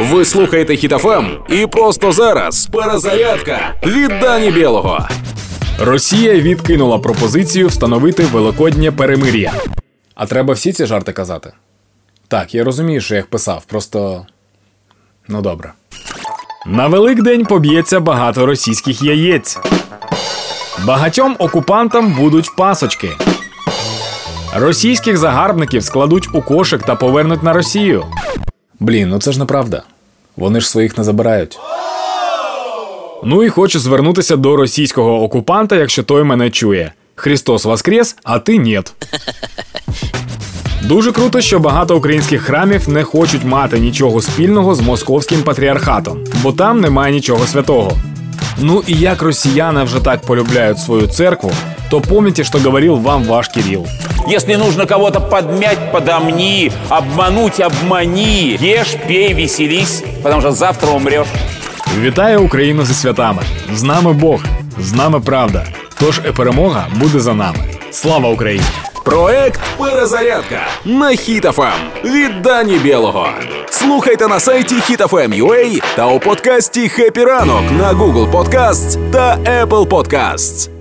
Ви слухаєте Хітофем і просто зараз перезарядка від Дані Білого. Росія відкинула пропозицію встановити великоднє перемир'я. А треба всі ці жарти казати? Так, я розумію, що я їх писав, просто. Ну добре. На Великдень поб'ється багато російських яєць. Багатьом окупантам будуть пасочки. Російських загарбників складуть у кошик та повернуть на Росію. Блін, ну це ж неправда. Вони ж своїх не забирають. Ну і хочу звернутися до російського окупанта, якщо той мене чує. Христос Воскрес, а ти нет. Дуже круто, що багато українських храмів не хочуть мати нічого спільного з московським патріархатом, бо там немає нічого святого. Ну і як росіяни вже так полюбляють свою церкву, то помните, що говорив вам ваш Кирил. Если нужно кого-то подмять, подомни, обмануть, обмани. Ешь, пей, веселись, потому что завтра умрешь. Вітаю Україну зі святами! З нами Бог, з нами правда. Тож і перемога буде за нами. Слава Україні! Проект Перезарядка на Hit FM від Дані Білого. Слухайте на сайті HitFM.ua та у подкасті «Happy ранок» на Google Podcasts та Apple Podcasts.